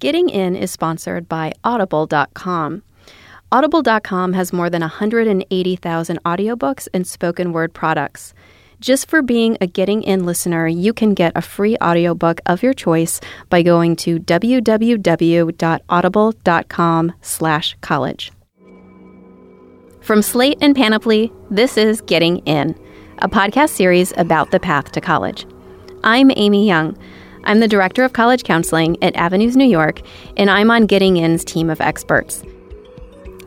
Getting In is sponsored by Audible.com. Audible.com has more than 180,000 audiobooks and spoken word products. Just for being a Getting In listener, you can get a free audiobook of your choice by going to www.audible.com slash college. From Slate and Panoply, this is Getting In, a podcast series about the path to college. I'm Amy Young. I'm the Director of College Counseling at Avenues New York, and I'm on Getting In's team of experts.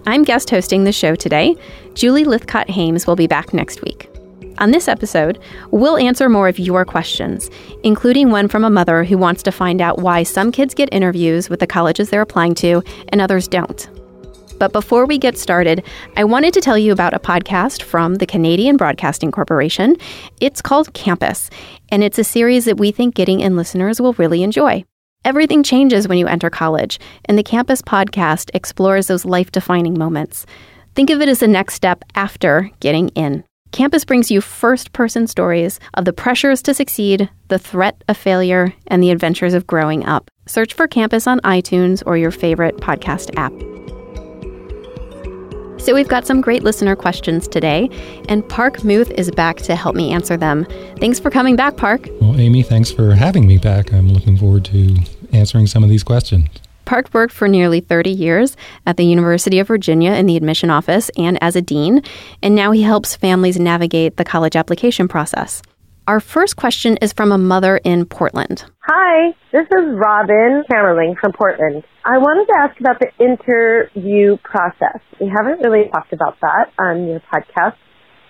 I'm guest hosting the show today. Julie Lythcott Haims will be back next week. On this episode, we'll answer more of your questions, including one from a mother who wants to find out why some kids get interviews with the colleges they're applying to and others don't. But before we get started, I wanted to tell you about a podcast from the Canadian Broadcasting Corporation. It's called Campus, and it's a series that we think Getting In listeners will really enjoy. Everything changes when you enter college, and the Campus podcast explores those life defining moments. Think of it as the next step after getting in. Campus brings you first person stories of the pressures to succeed, the threat of failure, and the adventures of growing up. Search for Campus on iTunes or your favorite podcast app. So we've got some great listener questions today, and Parke Muth is back to help me answer them. Thanks for coming back, Parke. Well, Amy, thanks for having me back. I'm looking forward to answering some of these questions. Parke worked for nearly 30 years at the University of Virginia in the admission office and as a dean, and now he helps families navigate the college application process. Our first question is from a mother in Portland. Hi, this is Robin Camerling from Portland. I wanted to ask about the interview process. We haven't really talked about that on your podcast.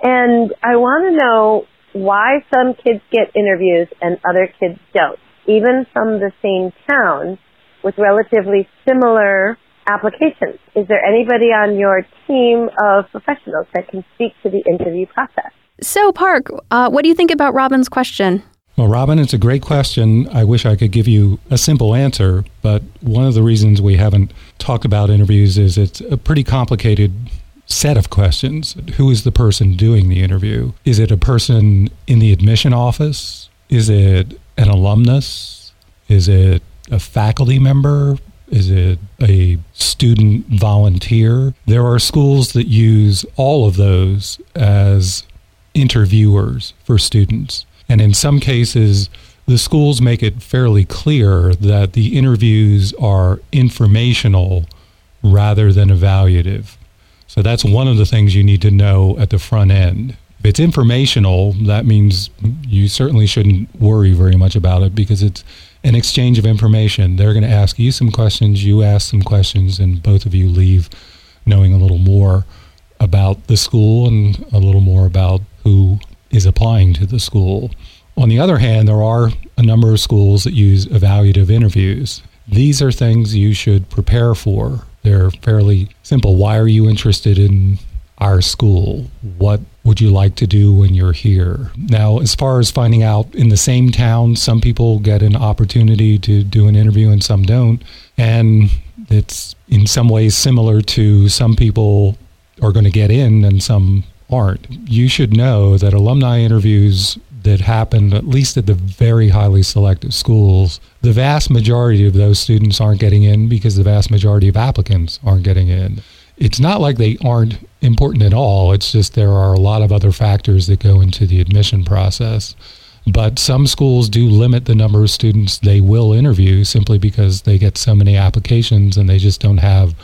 And I want to know why some kids get interviews and other kids don't, even from the same town with relatively similar applications. Is there anybody on your team of professionals that can speak to the interview process? So, Parke, uh, what do you think about Robin's question? Well, Robin, it's a great question. I wish I could give you a simple answer, but one of the reasons we haven't talked about interviews is it's a pretty complicated set of questions. Who is the person doing the interview? Is it a person in the admission office? Is it an alumnus? Is it a faculty member? Is it a student volunteer? There are schools that use all of those as interviewers for students. And in some cases, the schools make it fairly clear that the interviews are informational rather than evaluative. So that's one of the things you need to know at the front end. If it's informational, that means you certainly shouldn't worry very much about it because it's an exchange of information. They're going to ask you some questions, you ask some questions, and both of you leave knowing a little more about the school and a little more about who is applying to the school. On the other hand, there are a number of schools that use evaluative interviews. These are things you should prepare for. They're fairly simple. Why are you interested in our school? What would you like to do when you're here? Now, as far as finding out in the same town, some people get an opportunity to do an interview and some don't. And it's in some ways similar to some people are going to get in and some aren't. You should know that alumni interviews that happen, at least at the very highly selective schools, the vast majority of those students aren't getting in because the vast majority of applicants aren't getting in. It's not like they aren't important at all. It's just there are a lot of other factors that go into the admission process. But some schools do limit the number of students they will interview simply because they get so many applications and they just don't have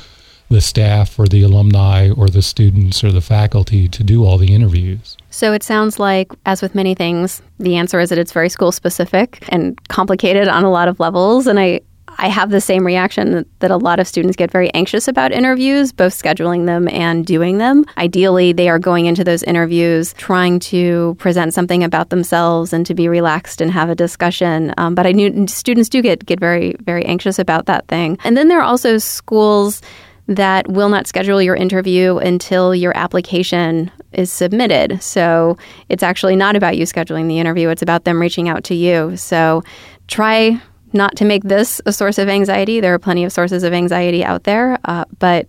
the staff or the alumni or the students or the faculty to do all the interviews. So it sounds like, as with many things, the answer is that it's very school specific and complicated on a lot of levels. And I, I have the same reaction that, that, a lot of students get very anxious about interviews, both scheduling them and doing them. Ideally, they are going into those interviews trying to present something about themselves and to be relaxed and have a discussion. Um, but I knew students do get, get very, very anxious about that thing. And then there are also schools that will not schedule your interview until your application is submitted. So it's actually not about you scheduling the interview, it's about them reaching out to you. So try not to make this a source of anxiety. There are plenty of sources of anxiety out there, uh, but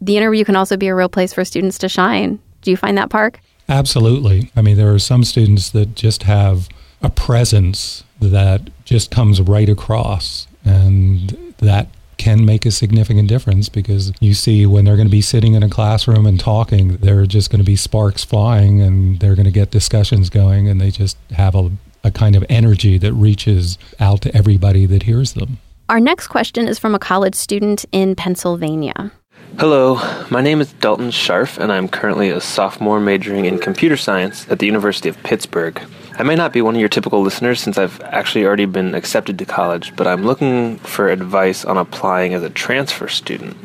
the interview can also be a real place for students to shine. Do you find that, Parke? Absolutely. I mean, there are some students that just have a presence that just comes right across, and that can make a significant difference because you see when they're going to be sitting in a classroom and talking, they're just going to be sparks flying and they're going to get discussions going and they just have a, a kind of energy that reaches out to everybody that hears them. Our next question is from a college student in Pennsylvania. Hello, my name is Dalton Scharf, and I'm currently a sophomore majoring in computer science at the University of Pittsburgh. I may not be one of your typical listeners since I've actually already been accepted to college, but I'm looking for advice on applying as a transfer student.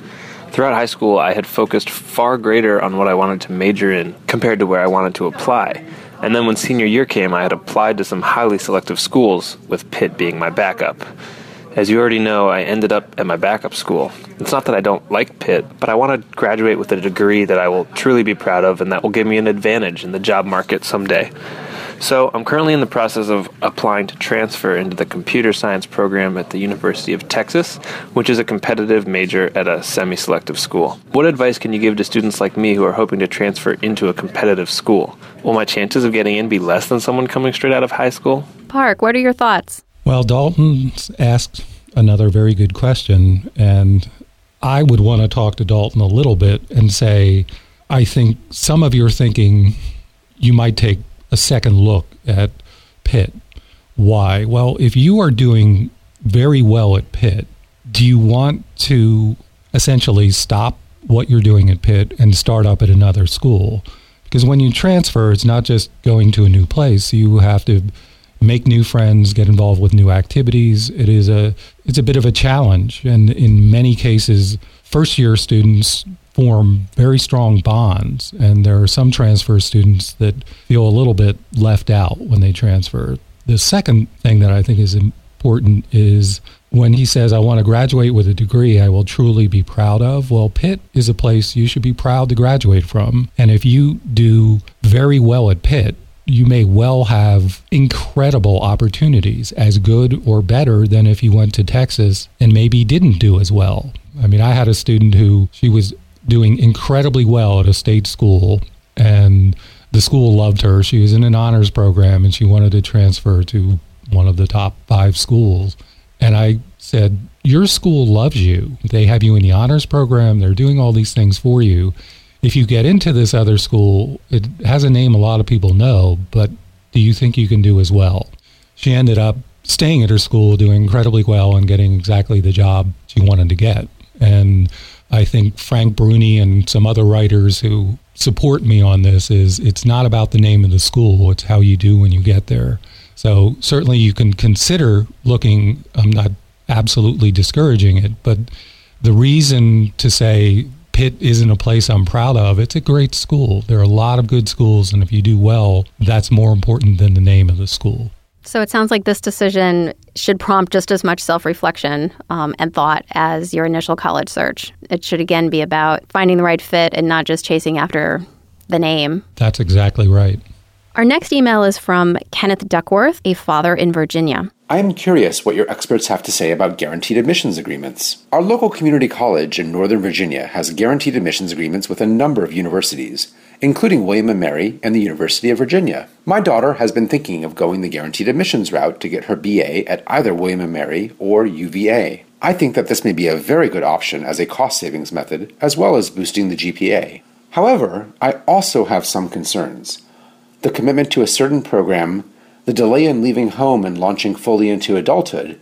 Throughout high school, I had focused far greater on what I wanted to major in compared to where I wanted to apply. And then when senior year came, I had applied to some highly selective schools, with Pitt being my backup. As you already know, I ended up at my backup school. It's not that I don't like Pitt, but I want to graduate with a degree that I will truly be proud of and that will give me an advantage in the job market someday. So, I'm currently in the process of applying to transfer into the computer science program at the University of Texas, which is a competitive major at a semi selective school. What advice can you give to students like me who are hoping to transfer into a competitive school? Will my chances of getting in be less than someone coming straight out of high school? Parke, what are your thoughts? Well, Dalton asked another very good question. And I would want to talk to Dalton a little bit and say, I think some of your thinking, you might take a second look at Pitt. Why? Well, if you are doing very well at Pitt, do you want to essentially stop what you're doing at Pitt and start up at another school? Because when you transfer, it's not just going to a new place. You have to make new friends, get involved with new activities. It is a it's a bit of a challenge, and in many cases, first year students form very strong bonds, and there are some transfer students that feel a little bit left out when they transfer. The second thing that I think is important is when he says, I want to graduate with a degree I will truly be proud of. Well, Pitt is a place you should be proud to graduate from. And if you do very well at Pitt, you may well have incredible opportunities, as good or better than if you went to Texas and maybe didn't do as well. I mean, I had a student who she was doing incredibly well at a state school, and the school loved her. She was in an honors program and she wanted to transfer to one of the top five schools. And I said, Your school loves you. They have you in the honors program, they're doing all these things for you if you get into this other school, it has a name a lot of people know, but do you think you can do as well? She ended up staying at her school, doing incredibly well, and getting exactly the job she wanted to get. And I think Frank Bruni and some other writers who support me on this is it's not about the name of the school, it's how you do when you get there. So certainly you can consider looking, I'm not absolutely discouraging it, but the reason to say Pitt isn't a place I'm proud of. It's a great school. There are a lot of good schools, and if you do well, that's more important than the name of the school. So it sounds like this decision should prompt just as much self reflection um, and thought as your initial college search. It should again be about finding the right fit and not just chasing after the name. That's exactly right. Our next email is from Kenneth Duckworth, a father in Virginia. I am curious what your experts have to say about guaranteed admissions agreements. Our local community college in Northern Virginia has guaranteed admissions agreements with a number of universities, including William & Mary and the University of Virginia. My daughter has been thinking of going the guaranteed admissions route to get her BA at either William & Mary or UVA. I think that this may be a very good option as a cost savings method, as well as boosting the GPA. However, I also have some concerns. The commitment to a certain program the delay in leaving home and launching fully into adulthood,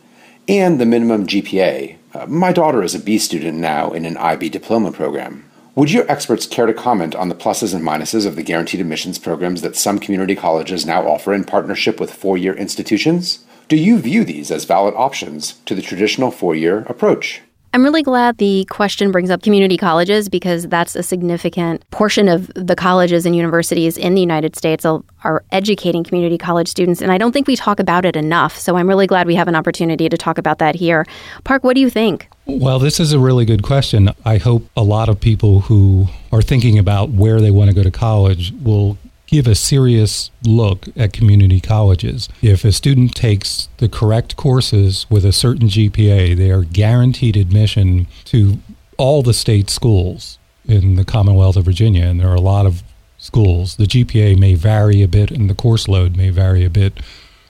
and the minimum GPA. Uh, my daughter is a B student now in an IB diploma program. Would your experts care to comment on the pluses and minuses of the guaranteed admissions programs that some community colleges now offer in partnership with four year institutions? Do you view these as valid options to the traditional four year approach? I'm really glad the question brings up community colleges because that's a significant portion of the colleges and universities in the United States are educating community college students. And I don't think we talk about it enough. So I'm really glad we have an opportunity to talk about that here. Parke, what do you think? Well, this is a really good question. I hope a lot of people who are thinking about where they want to go to college will give a serious look at community colleges. If a student takes the correct courses with a certain GPA, they are guaranteed admission to all the state schools in the Commonwealth of Virginia, and there are a lot of schools. The GPA may vary a bit, and the course load may vary a bit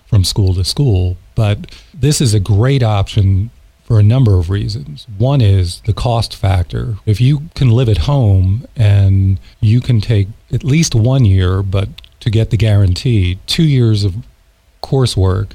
from school to school, but this is a great option for a number of reasons. One is the cost factor. If you can live at home and you can take at least one year, but to get the guarantee, two years of coursework,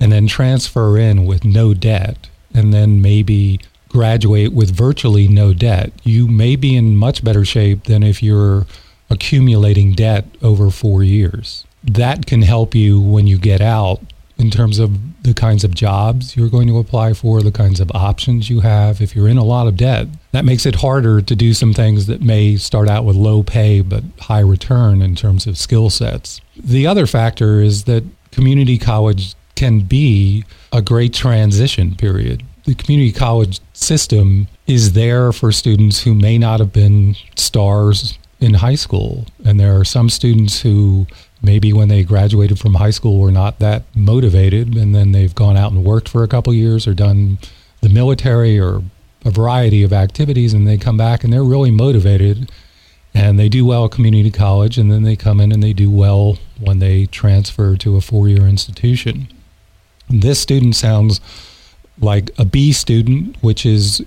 and then transfer in with no debt, and then maybe graduate with virtually no debt, you may be in much better shape than if you're accumulating debt over four years. That can help you when you get out in terms of the kinds of jobs you're going to apply for, the kinds of options you have. If you're in a lot of debt, that makes it harder to do some things that may start out with low pay but high return in terms of skill sets. The other factor is that community college can be a great transition period. The community college system is there for students who may not have been stars in high school. And there are some students who maybe when they graduated from high school were not that motivated and then they've gone out and worked for a couple years or done the military or a variety of activities and they come back and they're really motivated and they do well at community college and then they come in and they do well when they transfer to a four-year institution. This student sounds like a b student which is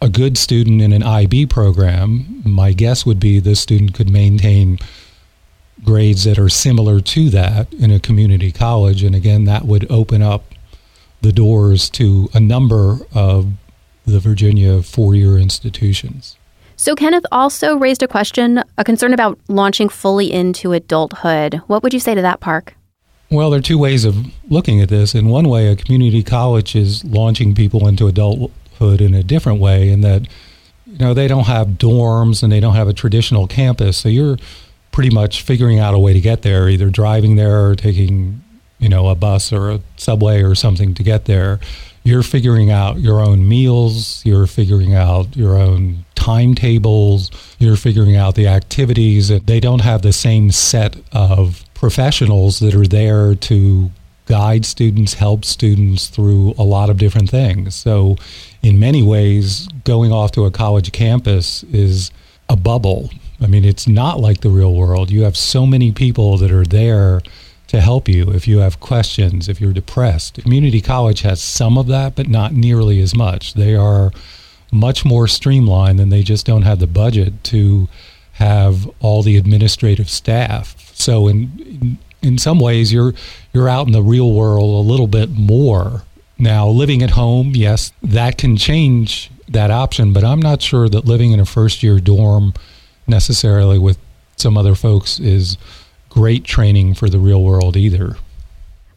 a good student in an ib program. My guess would be this student could maintain grades that are similar to that in a community college. And again, that would open up the doors to a number of the Virginia four year institutions. So, Kenneth also raised a question, a concern about launching fully into adulthood. What would you say to that, Parke? Well, there are two ways of looking at this. In one way, a community college is launching people into adulthood in a different way, in that you know they don't have dorms and they don't have a traditional campus. So you're pretty much figuring out a way to get there, either driving there or taking, you know, a bus or a subway or something to get there. You're figuring out your own meals, you're figuring out your own timetables, you're figuring out the activities. They don't have the same set of professionals that are there to guide students, help students through a lot of different things. So, in many ways, going off to a college campus is a bubble I mean, it's not like the real world. You have so many people that are there to help you if you have questions, if you're depressed. Community college has some of that, but not nearly as much. They are much more streamlined and they just don't have the budget to have all the administrative staff. So in, in some ways you're you're out in the real world a little bit more. Now living at home, yes, that can change that option, but I'm not sure that living in a first year dorm necessarily with some other folks is great training for the real world either.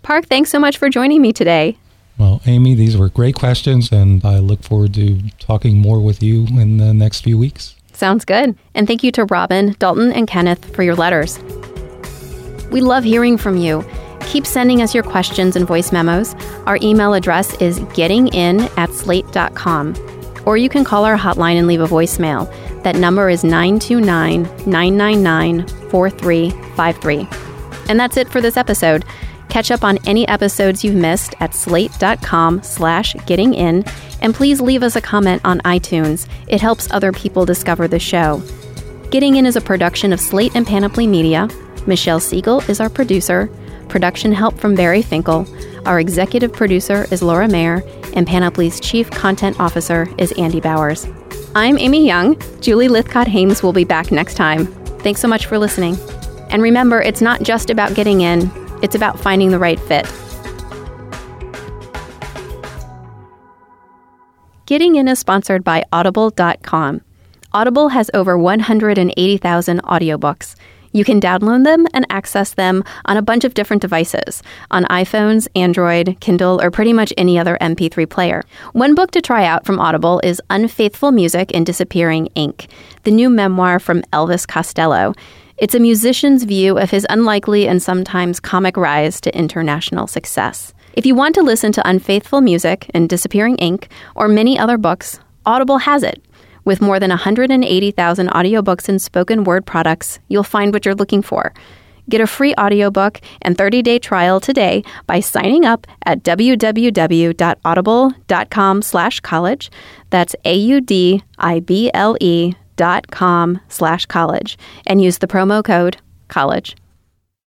Parke, thanks so much for joining me today. Well, Amy, these were great questions, and I look forward to talking more with you in the next few weeks. Sounds good. And thank you to Robin, Dalton, and Kenneth for your letters. We love hearing from you. Keep sending us your questions and voice memos. Our email address is gettingin at slate.com. Or you can call our hotline and leave a voicemail. That number is 929 999 4353. And that's it for this episode. Catch up on any episodes you've missed at slate.com slash getting in, and please leave us a comment on iTunes. It helps other people discover the show. Getting In is a production of Slate and Panoply Media. Michelle Siegel is our producer. Production help from Barry Finkel. Our executive producer is Laura Mayer, and Panoply's chief content officer is Andy Bowers. I'm Amy Young. Julie Lythcott Haims will be back next time. Thanks so much for listening. And remember, it's not just about getting in, it's about finding the right fit. Getting In is sponsored by Audible.com. Audible has over 180,000 audiobooks. You can download them and access them on a bunch of different devices on iPhones, Android, Kindle, or pretty much any other MP3 player. One book to try out from Audible is Unfaithful Music and Disappearing Ink, the new memoir from Elvis Costello. It's a musician's view of his unlikely and sometimes comic rise to international success. If you want to listen to Unfaithful Music and Disappearing Ink or many other books, Audible has it. With more than 180,000 audiobooks and spoken word products, you'll find what you're looking for. Get a free audiobook and 30-day trial today by signing up at www.audible.com slash college. That's A-U-D-I-B-L-E dot com slash college and use the promo code college.